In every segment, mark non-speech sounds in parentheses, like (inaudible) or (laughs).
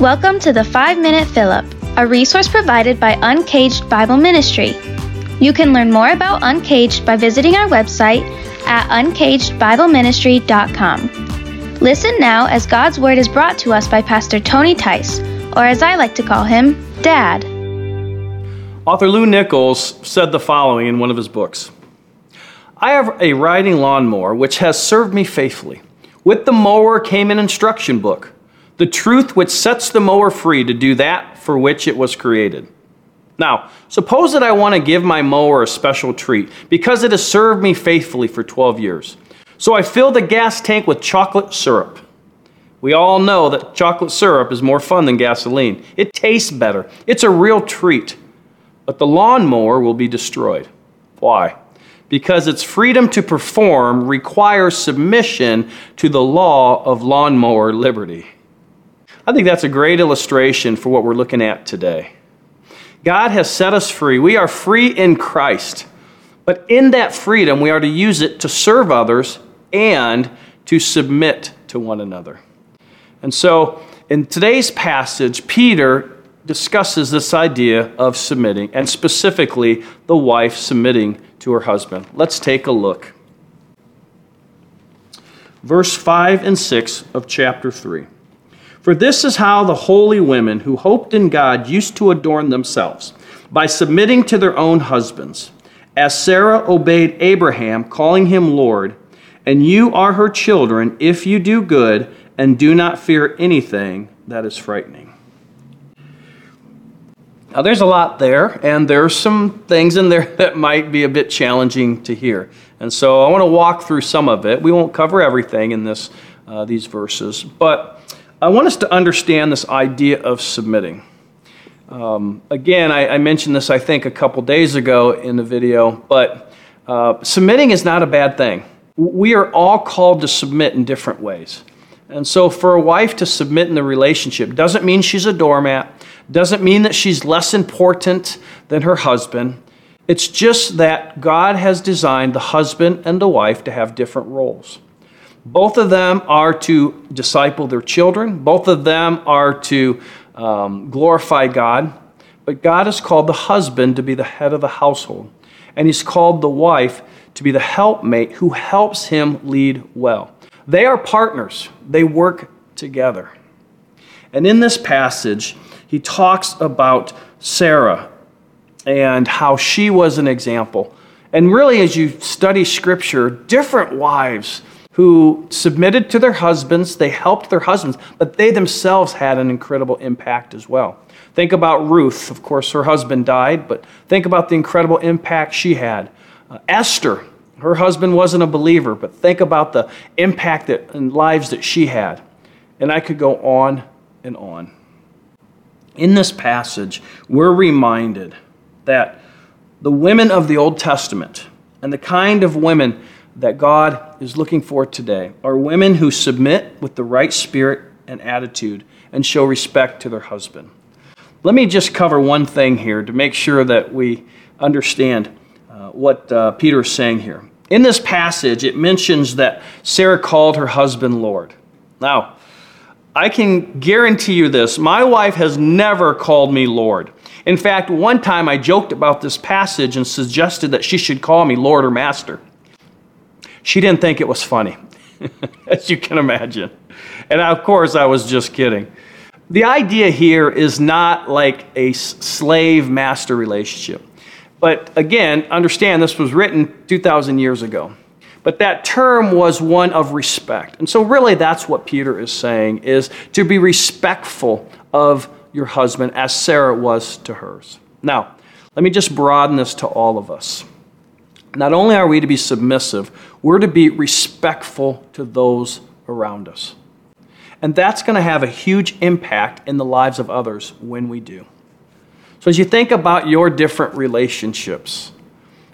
Welcome to the 5 Minute Up, a resource provided by Uncaged Bible Ministry. You can learn more about Uncaged by visiting our website at uncagedbibleministry.com. Listen now as God's Word is brought to us by Pastor Tony Tice, or as I like to call him, Dad. Author Lou Nichols said the following in one of his books I have a riding lawnmower which has served me faithfully. With the mower came an instruction book the truth which sets the mower free to do that for which it was created. Now, suppose that I want to give my mower a special treat because it has served me faithfully for 12 years. So I fill the gas tank with chocolate syrup. We all know that chocolate syrup is more fun than gasoline. It tastes better. It's a real treat. But the lawnmower will be destroyed. Why? Because its freedom to perform requires submission to the law of lawnmower liberty. I think that's a great illustration for what we're looking at today. God has set us free. We are free in Christ. But in that freedom, we are to use it to serve others and to submit to one another. And so, in today's passage, Peter discusses this idea of submitting, and specifically the wife submitting to her husband. Let's take a look. Verse 5 and 6 of chapter 3. For this is how the holy women who hoped in God used to adorn themselves, by submitting to their own husbands. As Sarah obeyed Abraham, calling him Lord, and you are her children if you do good and do not fear anything that is frightening. Now, there's a lot there, and there's some things in there (laughs) that might be a bit challenging to hear. And so I want to walk through some of it. We won't cover everything in this, uh, these verses, but I want us to understand this idea of submitting. Um, again, I, I, mentioned this, I think, a couple days ago in the video, but uh, submitting is not a bad thing. We are all called to submit in different ways. And so, for a wife to submit in the relationship doesn't mean she's a doormat, doesn't mean that she's less important than her husband. It's just that God has designed the husband and the wife to have different roles. Both of them are to disciple their children, both of them are to um, glorify God. But God has called the husband to be the head of the household, and He's called the wife to be the helpmate who helps him lead well. They are partners, they work together. And in this passage, he talks about Sarah and how she was an example. And really, as you study scripture, different wives who submitted to their husbands, they helped their husbands, but they themselves had an incredible impact as well. Think about Ruth. Of course, her husband died, but think about the incredible impact she had. Uh, Esther, her husband wasn't a believer, but think about the impact that, and lives that she had. And I could go on and on. In this passage, we're reminded that the women of the Old Testament and the kind of women that God is looking for today are women who submit with the right spirit and attitude and show respect to their husband. Let me just cover one thing here to make sure that we understand uh, what uh, Peter is saying here. In this passage, it mentions that Sarah called her husband Lord. Now, I can guarantee you this my wife has never called me Lord. In fact, one time I joked about this passage and suggested that she should call me Lord or Master. She didn't think it was funny, (laughs) as you can imagine. And of course, I was just kidding. The idea here is not like a slave master relationship. But again, understand this was written 2,000 years ago. But that term was one of respect. And so really that's what Peter is saying is to be respectful of your husband as Sarah was to hers. Now, let me just broaden this to all of us. Not only are we to be submissive, we're to be respectful to those around us. And that's going to have a huge impact in the lives of others when we do. So, as you think about your different relationships,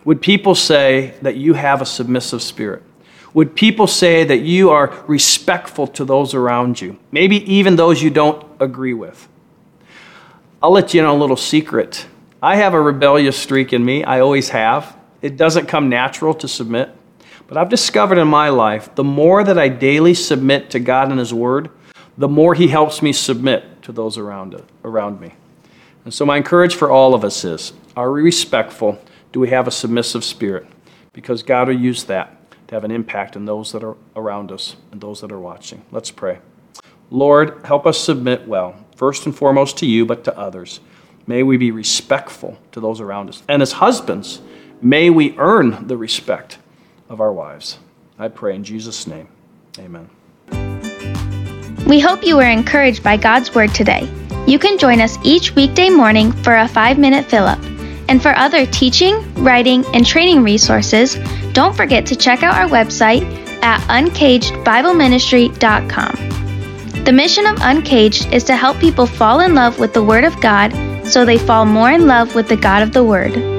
would people say that you have a submissive spirit? Would people say that you are respectful to those around you, maybe even those you don't agree with? I'll let you know a little secret. I have a rebellious streak in me, I always have. It doesn't come natural to submit. But I've discovered in my life the more that I daily submit to God and His Word, the more He helps me submit to those around, around me. And so, my encouragement for all of us is are we respectful? Do we have a submissive spirit? Because God will use that to have an impact on those that are around us and those that are watching. Let's pray. Lord, help us submit well, first and foremost to you, but to others. May we be respectful to those around us. And as husbands, may we earn the respect of our wives. I pray in Jesus' name. Amen. We hope you were encouraged by God's Word today. You can join us each weekday morning for a five minute fill up. And for other teaching, writing, and training resources, don't forget to check out our website at uncagedbibleministry.com. The mission of Uncaged is to help people fall in love with the Word of God so they fall more in love with the God of the Word.